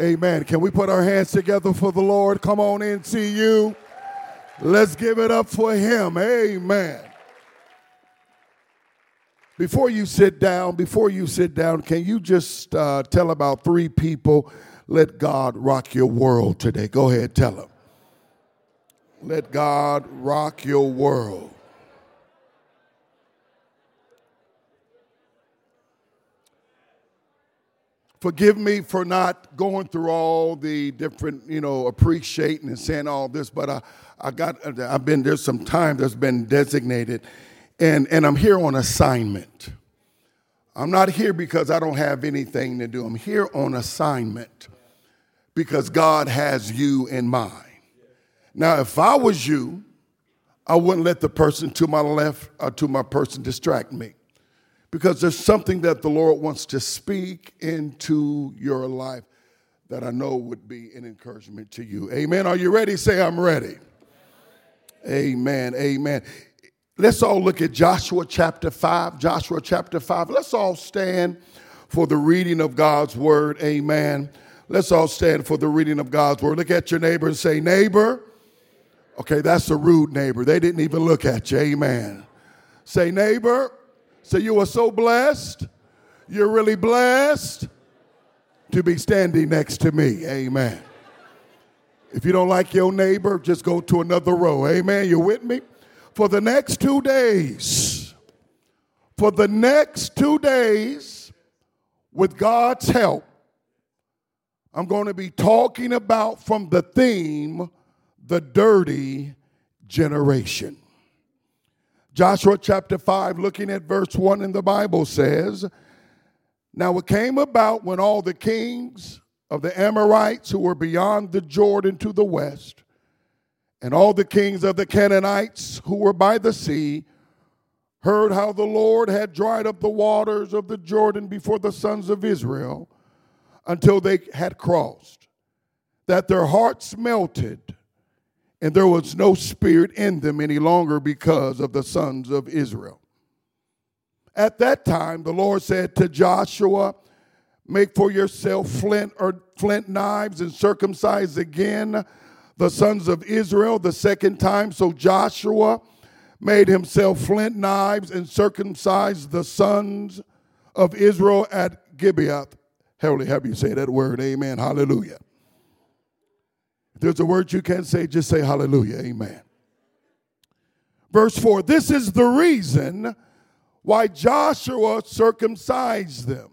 Amen. Can we put our hands together for the Lord? Come on in, see you. Let's give it up for him. Amen. Before you sit down, before you sit down, can you just uh, tell about three people? Let God rock your world today. Go ahead, tell them. Let God rock your world. Forgive me for not going through all the different, you know, appreciating and saying all this, but I, I got, I've been, there's some time that's been designated, and, and I'm here on assignment. I'm not here because I don't have anything to do. I'm here on assignment because God has you in mind. Now, if I was you, I wouldn't let the person to my left or to my person distract me because there's something that the Lord wants to speak into your life that I know would be an encouragement to you. Amen. Are you ready? Say, I'm ready. Amen. Amen. Let's all look at Joshua chapter 5. Joshua chapter 5. Let's all stand for the reading of God's word. Amen. Let's all stand for the reading of God's word. Look at your neighbor and say, Neighbor. Okay, that's a rude neighbor. They didn't even look at you. Amen. Say, Neighbor. So you are so blessed. You're really blessed to be standing next to me. Amen. If you don't like your neighbor, just go to another row. Amen. You with me? For the next two days, for the next two days, with God's help, I'm going to be talking about from the theme, the dirty generation. Joshua chapter 5, looking at verse 1 in the Bible says, Now it came about when all the kings of the Amorites who were beyond the Jordan to the west, and all the kings of the Canaanites who were by the sea, heard how the Lord had dried up the waters of the Jordan before the sons of Israel until they had crossed, that their hearts melted and there was no spirit in them any longer because of the sons of Israel. At that time, the Lord said to Joshua, Make for yourself flint or flint knives and circumcise again the sons of Israel the second time. So Joshua made himself flint knives and circumcised the sons of Israel at Gibeath. Holy, have you say that word? Amen. Hallelujah. If there's a word you can't say, just say hallelujah. Amen. Verse 4 This is the reason why Joshua circumcised them.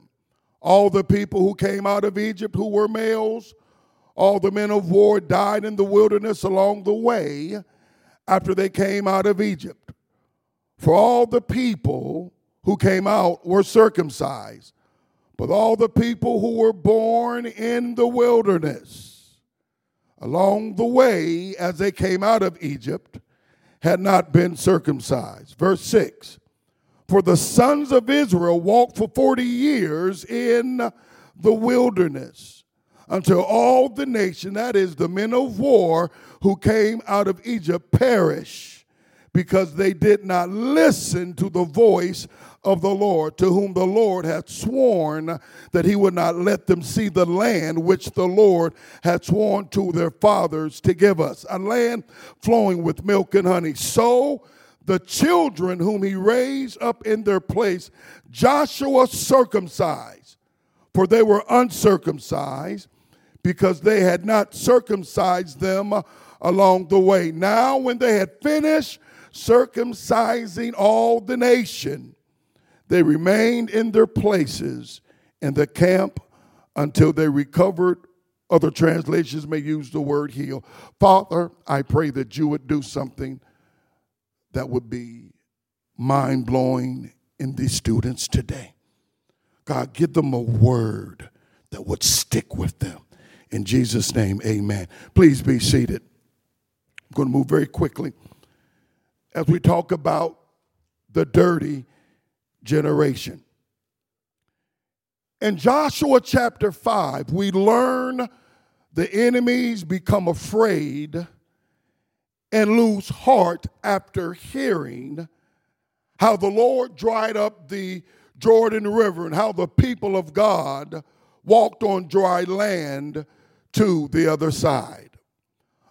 All the people who came out of Egypt who were males, all the men of war died in the wilderness along the way after they came out of Egypt. For all the people who came out were circumcised, but all the people who were born in the wilderness along the way as they came out of Egypt had not been circumcised. Verse 6 For the sons of Israel walked for 40 years in the wilderness until all the nation, that is, the men of war who came out of Egypt, perished because they did not listen to the voice of the Lord, to whom the Lord had sworn that he would not let them see the land which the Lord had sworn to their fathers to give us, a land flowing with milk and honey. So the children whom he raised up in their place, Joshua circumcised, for they were uncircumcised because they had not circumcised them along the way. Now, when they had finished circumcising all the nation, they remained in their places in the camp until they recovered. Other translations may use the word heal. Father, I pray that you would do something that would be mind blowing in these students today. God, give them a word that would stick with them. In Jesus' name, amen. Please be seated. I'm going to move very quickly as we talk about the dirty generation. In Joshua chapter 5, we learn the enemies become afraid and lose heart after hearing how the Lord dried up the Jordan River and how the people of God walked on dry land to the other side.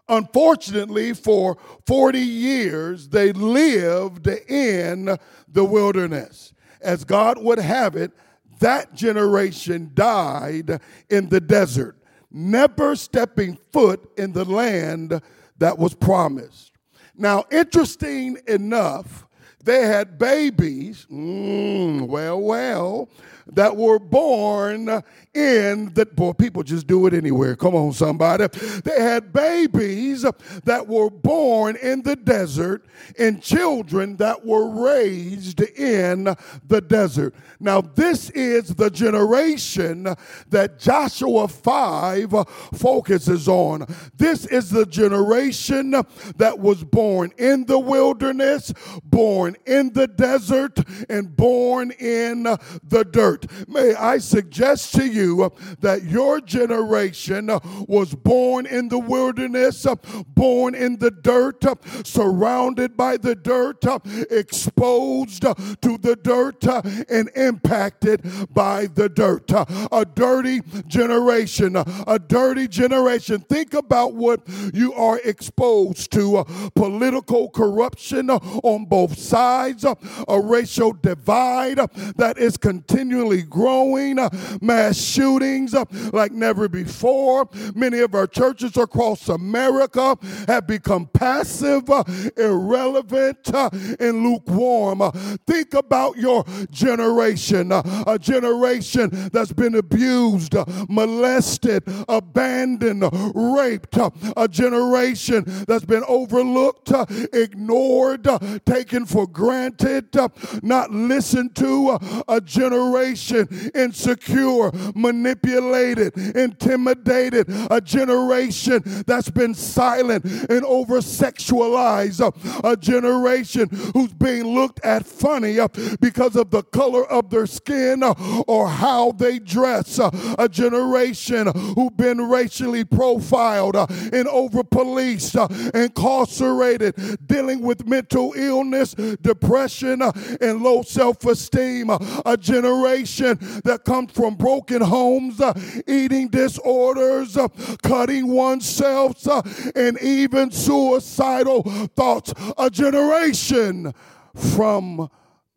Unfortunately, for 40 years, they lived in the wilderness. As God would have it, that generation died in the desert, never stepping foot in the land that was promised. Now, interesting enough, they had babies, mm, well, well, that were born in that, boy people just do it anywhere. Come on somebody. They had babies that were born in the desert and children that were raised in the desert. Now this is the generation that joshua 5 focuses on. This is the generation that was born in the wilderness born in the desert and born in the dirt. May i suggest to you you that your generation was born in the wilderness, born in the dirt, surrounded by the dirt, exposed to the dirt, and impacted by the dirt. A dirty generation, a dirty generation. Think about what you are exposed to political corruption on both sides, a racial divide that is continually growing, mass shootings uh, like never before. Many of our churches across America have become passive, uh, irrelevant, uh, and lukewarm. Uh, think about your generation, uh, a generation that's been abused, uh, molested, abandoned, raped, a generation that's been overlooked, ignored, taken for granted, not listened to, a generation insecure, manipulated, intimidated, a generation that's been silent and over sexualized, a generation who's being looked at funny uh, because of the color of their skin uh, or how they dress, uh, a generation who've been racially profiled and over policed, incarcerated, dealing with mental illness, depression, and low self esteem, a generation that comes from broken homes, uh, eating disorders, uh, cutting oneself, uh, and even suicidal thoughts. A generation from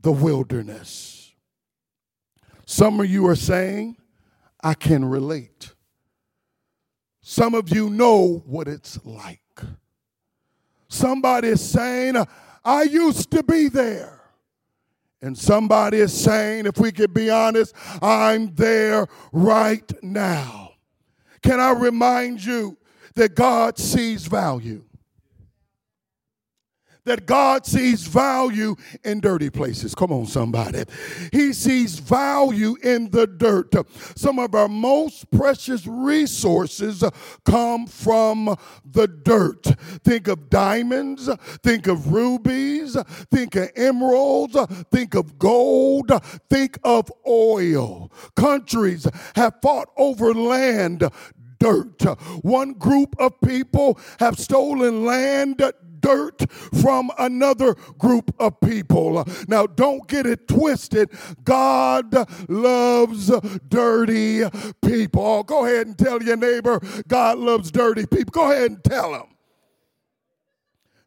the wilderness. Some of you are saying, I can relate. Some of you know what it's like. Somebody is saying, I used to be there. And somebody is saying, if we could be honest, I'm there right now. Can I remind you that God sees value? That God sees value in dirty places. Come on, somebody. He sees value in the dirt. Some of our most precious resources come from the dirt. Think of diamonds, think of rubies, think of emeralds, think of gold, think of oil. Countries have fought over land dirt. One group of people have stolen land dirt from another group of people. Now, don't get it twisted. God loves dirty people. Oh, go ahead and tell your neighbor, God loves dirty people. Go ahead and tell them.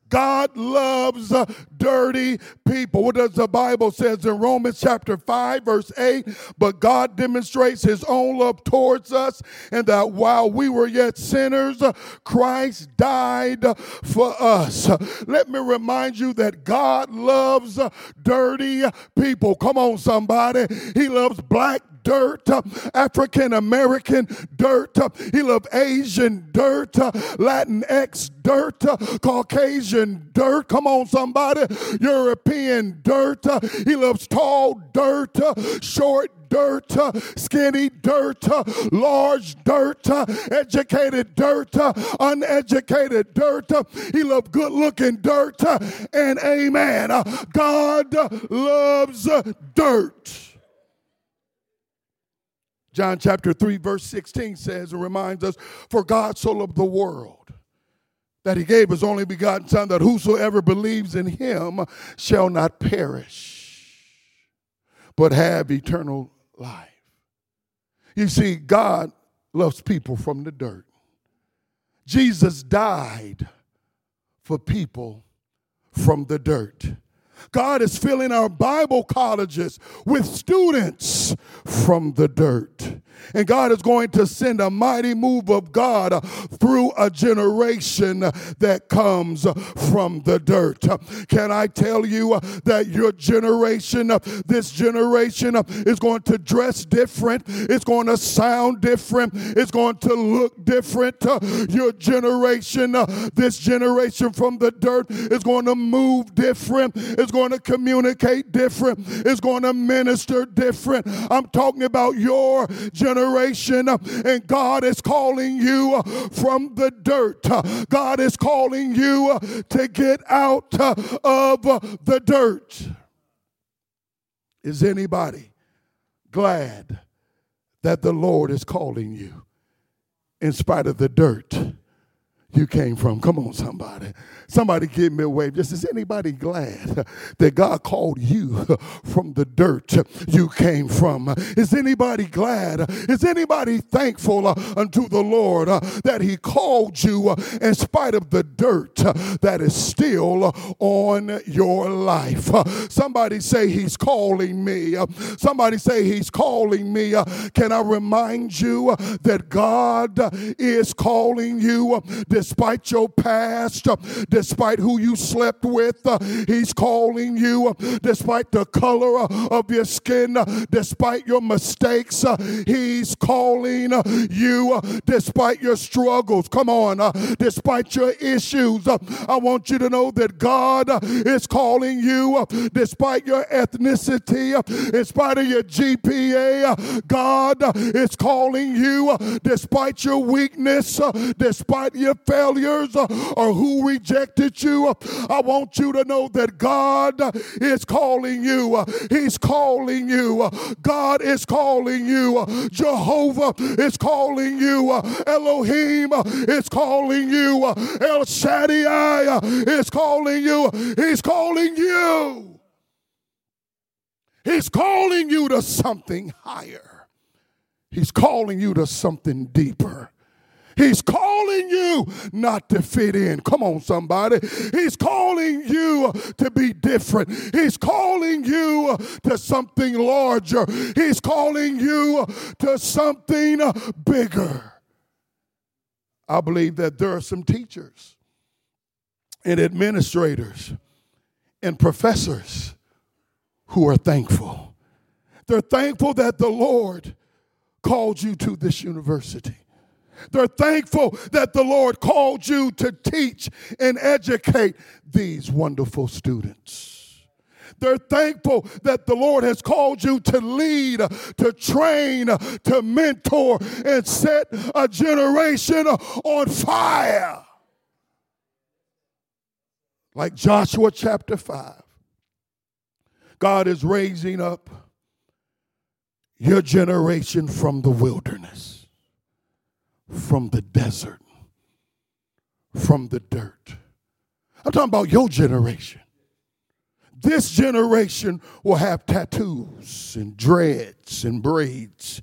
God loves dirty people. What does the Bible says in Romans chapter 5 verse 8? But God demonstrates his own love towards us and that while we were yet sinners, Christ died for us. Let me remind you that God loves dirty people. Come on somebody. He loves black dirt, African American dirt. He loved Asian dirt, Latinx dirt, Caucasian dirt. Come on, somebody. European dirt. He loves tall dirt, short dirt, skinny dirt, large dirt, educated dirt, uneducated dirt. He loved good looking dirt. And amen. God loves dirt. John chapter 3, verse 16 says and reminds us, For God so loved the world that he gave his only begotten Son, that whosoever believes in him shall not perish, but have eternal life. You see, God loves people from the dirt. Jesus died for people from the dirt. God is filling our Bible colleges with students from the dirt. And God is going to send a mighty move of God through a generation that comes from the dirt. Can I tell you that your generation, this generation, is going to dress different? It's going to sound different. It's going to look different. Your generation, this generation from the dirt, is going to move different. It's going to communicate different. It's going to minister different. I'm talking about your generation generation, uh, and God is calling you uh, from the dirt. Uh, God is calling you to get out of the dirt. Is anybody glad that the Lord is calling you in spite of the dirt you came from? Come on, somebody. Somebody give me a wave. Just is anybody glad that God called you from the dirt you came from? Is anybody glad? Is anybody thankful unto the Lord that He called you in spite of the dirt that is still on your life? Somebody say He's calling me. Somebody say He's calling me. Can I remind you that God is calling you despite your past? Uh, despite who you slept with. Uh, he's calling you uh, despite the color uh, of your skin, uh, despite your mistakes. Uh, he's calling you despite your struggles. Come on, despite your issues. I want you to know that God is calling you despite your ethnicity, in spite of your GPA. God is calling you despite your weakness, despite your failures, uh, or who rejected you, I want you to know that God is calling you. He's calling you. God is calling you. Jehovah is calling you. Elohim is calling you. El Shaddai is calling you. He's calling you. He's calling you to something higher. He's calling you to something deeper. He's calling you not to fit in. Come on, somebody. He's calling you to be different. He's calling you to something larger. He's calling you to something bigger. I believe that there are some teachers and administrators and professors who are thankful. They're thankful that the Lord called you to this university. They're thankful that the Lord called you to teach and educate these wonderful students. They're thankful that the Lord has called you to lead, to train, to mentor, and set a generation on fire. Like Joshua chapter 5, God is raising up your generation from the wilderness from the desert, from the dirt. I'm talking about your generation. This generation will have tattoos and dreads and braids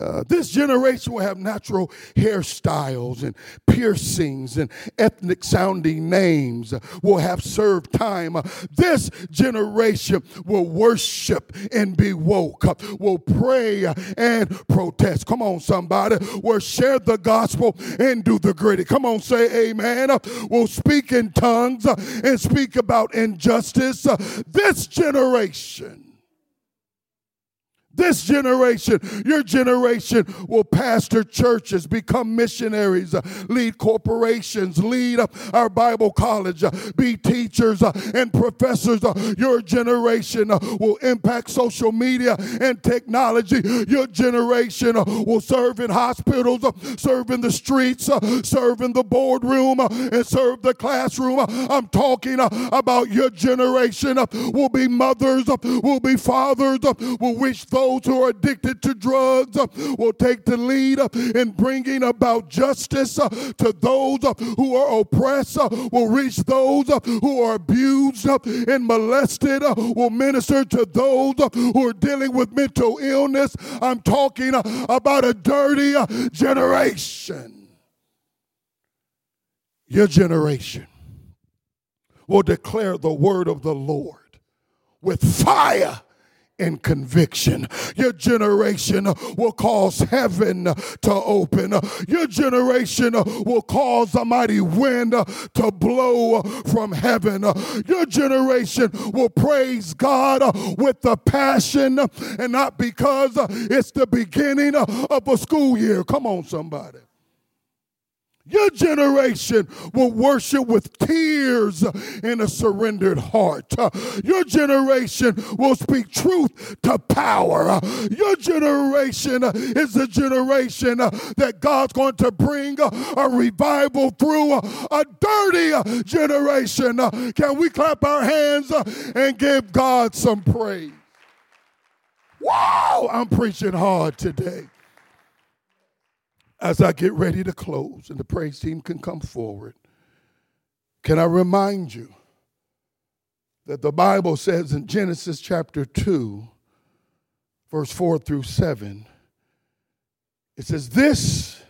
uh, this generation will have natural hairstyles and piercings and ethnic sounding names, will have served time. Uh, this generation will worship and be woke, uh, will pray and protest. Come on, somebody. Will share the gospel and do the griddy. Come on, say amen. Uh, will speak in tongues uh, and speak about injustice. Uh, this generation this generation, your generation will pastor churches, become missionaries, uh, lead corporations, lead uh, our Bible college, uh, be teachers uh, and professors. Uh, your generation uh, will impact social media and technology. Your generation will serve in hospitals, serve in the streets, serve in the boardroom, and serve the classroom. I'm talking about your generation will be mothers, will be fathers, will wish those those who are addicted to drugs uh, will take the lead uh, in bringing about justice uh, to those who are oppressed, will reach those who are abused and molested, will minister to those who are dealing with mental illness. I'm talking about a dirty generation. Your generation will declare the word of the Lord with fire and conviction. Your generation will cause heaven to open. Your generation will cause a mighty wind to blow from heaven. Your generation will praise God with the passion and not because it's the beginning of a school year. Come on, somebody. Your generation will worship with tears and a surrendered heart. Your generation will speak truth to power. Your generation is the generation that God's going to bring a revival through a dirty generation. Can we clap our hands and give God some praise? Wow, I'm preaching hard today as I get ready to close and the praise team can come forward, can I remind you that the Bible says in Genesis chapter 2, verse 4 through 7, it says, This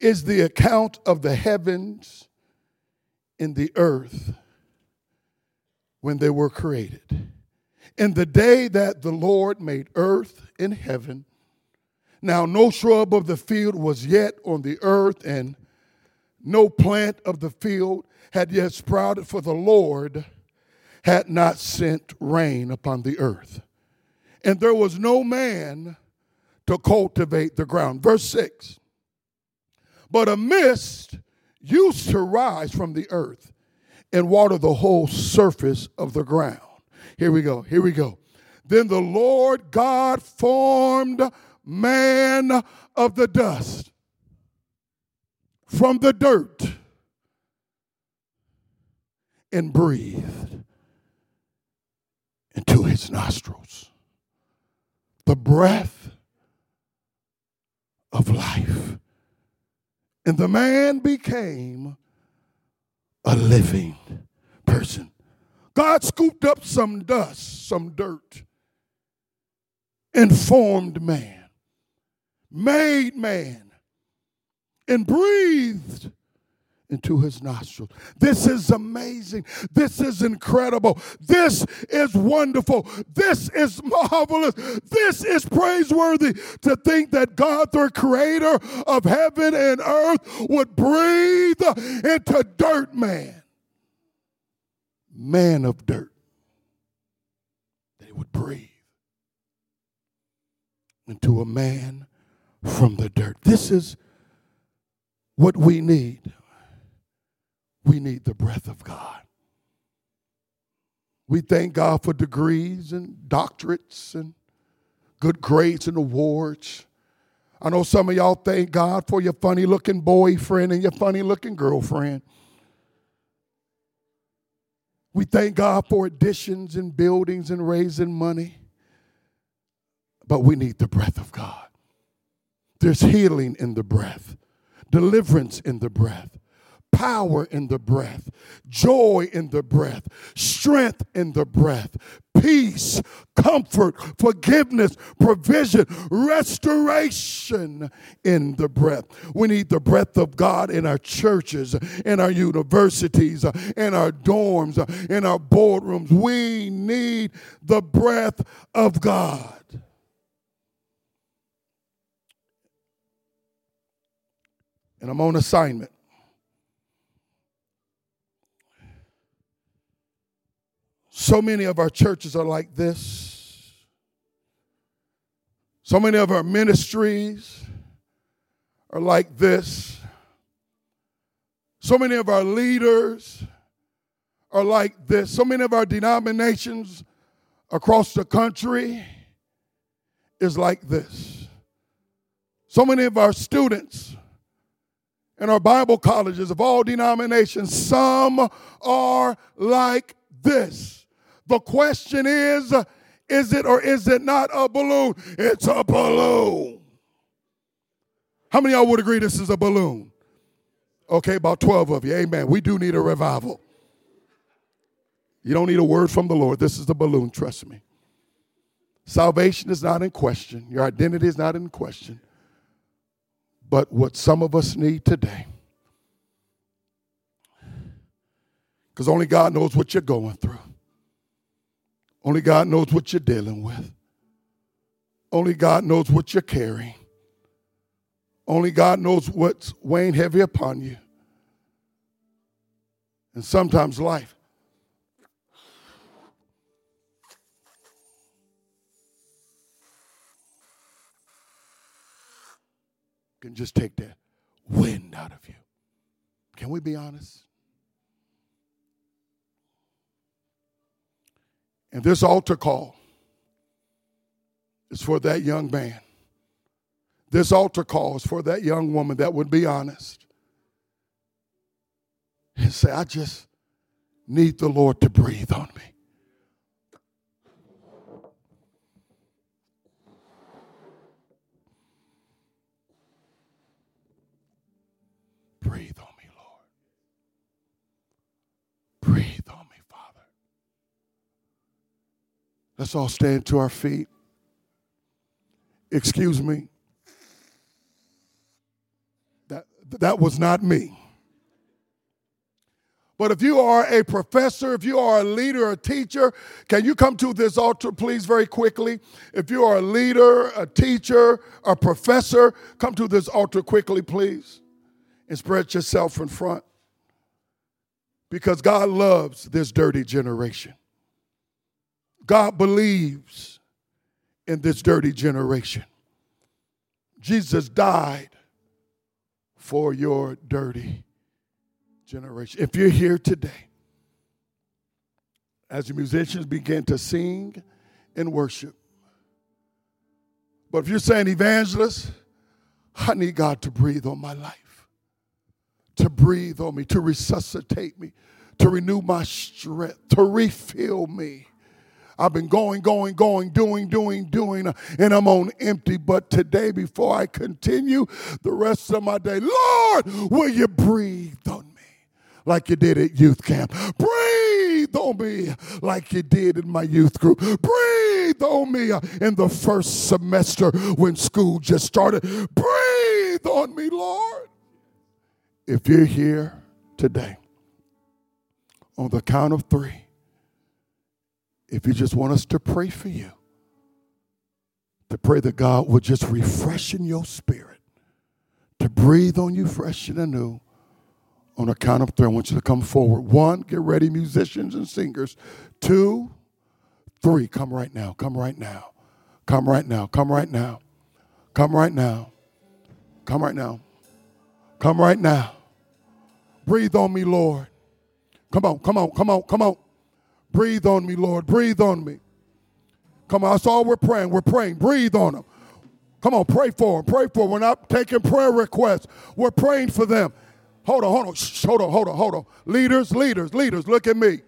is the account of the heavens and the earth when they were created. In the day that the Lord made earth and heaven, now, no shrub of the field was yet on the earth, and no plant of the field had yet sprouted, for the Lord had not sent rain upon the earth. And there was no man to cultivate the ground. Verse 6 But a mist used to rise from the earth and water the whole surface of the ground. Here we go, here we go. Then the Lord God formed man of the dust, from the dirt, and breathed into his nostrils the breath of life. And the man became a living person. God scooped up some dust, some dirt, and formed man made man and breathed into his nostrils. This is amazing. This is incredible. This is wonderful. This is marvelous. This is praiseworthy to think that God, the creator of heaven and earth, would breathe into dirt man. Man of dirt. That he would breathe into a man from the dirt. This is what we need. We need the breath of God. We thank God for degrees and doctorates and good grades and awards. I know some of y'all thank God for your funny looking boyfriend and your funny looking girlfriend. We thank God for additions and buildings and raising money. But we need the breath of God. There's healing in the breath, deliverance in the breath, power in the breath, joy in the breath, strength in the breath, peace, comfort, forgiveness, provision, restoration in the breath. We need the breath of God in our churches, in our universities, in our dorms, in our boardrooms. We need the breath of God. And I'm on assignment. So many of our churches are like this. So many of our ministries are like this. So many of our leaders are like this. So many of our denominations across the country is like this. So many of our students in our Bible colleges of all denominations, some are like this. The question is Is it or is it not a balloon? It's a balloon. How many y'all would agree this is a balloon? Okay, about 12 of you. Amen. We do need a revival. You don't need a word from the Lord. This is the balloon, trust me. Salvation is not in question, your identity is not in question. But what some of us need today, because only God knows what you're going through, only God knows what you're dealing with, only God knows what you're carrying, only God knows what's weighing heavy upon you. And sometimes life can just take that wind out of you. Can we be honest? And this altar call is for that young man. This altar call is for that young woman that would be honest and say, I just need the Lord to breathe on me. Let's all stand to our feet. Excuse me. That, that was not me. But if you are a professor, if you are a leader, a teacher, can you come to this altar, please, very quickly? If you are a leader, a teacher, a professor, come to this altar quickly, please and spread yourself in front. Because God loves this dirty generation. God believes in this dirty generation. Jesus died for your dirty generation. If you're here today, as the musicians begin to sing and worship, but if you're saying, evangelist, I need God to breathe on my life to breathe on me, to resuscitate me, to renew my strength, to refill me. I've been going, going, going, doing, doing, doing, and I'm on empty. But today, before I continue the rest of my day, Lord, will you breathe on me like you did at youth camp? Breathe on me like you did in my youth group. Breathe on me in the first semester when school just started. Breathe on me, Lord. If you're here today, on the count of three, if you just want us to pray for you, to pray that God would just refresh in your spirit, to breathe on you fresh and anew, on the count of three, I want you to come forward. One, get ready, musicians and singers. Two, three, come right now, come right now, come right now, come right now, come right now, come right now. Come right now. Breathe on me, Lord. Come on, come on, come on, come on. Breathe on me, Lord. Breathe on me. Come on, that's all we're praying. We're praying. Breathe on them. Come on, pray for them. Pray for them. We're not taking prayer requests. We're praying for them. Hold on, hold on, Shh, hold on, hold on, hold on. Leaders, leaders, leaders, look at me.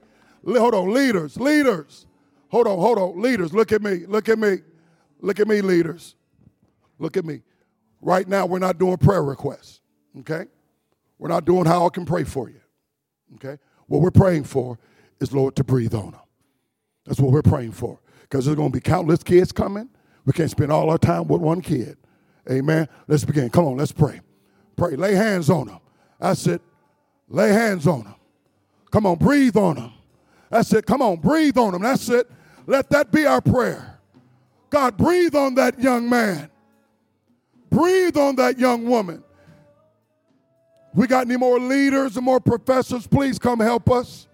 Hold on, leaders, leaders. Hold on, hold on, leaders, look at me, look at me, look at me, leaders. Look at me. Right now, we're not doing prayer requests okay? We're not doing how I can pray for you, okay? What we're praying for is, Lord, to breathe on them. That's what we're praying for. Because there's going to be countless kids coming. We can't spend all our time with one kid. Amen. Let's begin. Come on, let's pray. Pray. Lay hands on them. That's it. Lay hands on them. Come on, breathe on them. That's it. Come on, breathe on them. That's it. Let that be our prayer. God, breathe on that young man. Breathe on that young woman. We got any more leaders and more professors? Please come help us.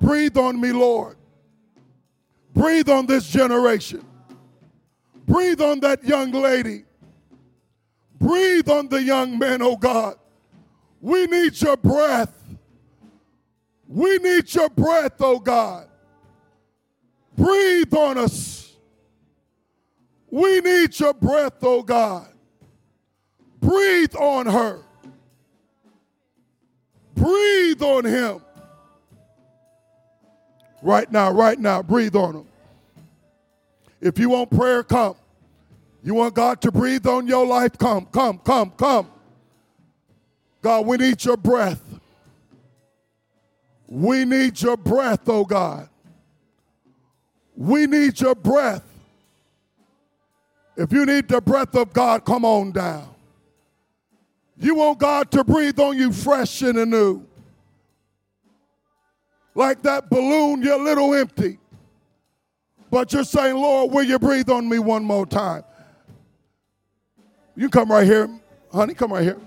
Breathe on me, Lord. Breathe on this generation. Breathe on that young lady. Breathe on the young man, oh God. We need your breath. We need your breath, oh God. Breathe on us. We need your breath, oh God. Breathe on her. Breathe on him. Right now, right now, breathe on them. If you want prayer, come. You want God to breathe on your life? Come, come, come, come. God, we need your breath. We need your breath, oh God. We need your breath. If you need the breath of God, come on down. You want God to breathe on you fresh and anew. Like that balloon, you're a little empty. But you're saying, Lord, will you breathe on me one more time? You come right here, honey, come right here.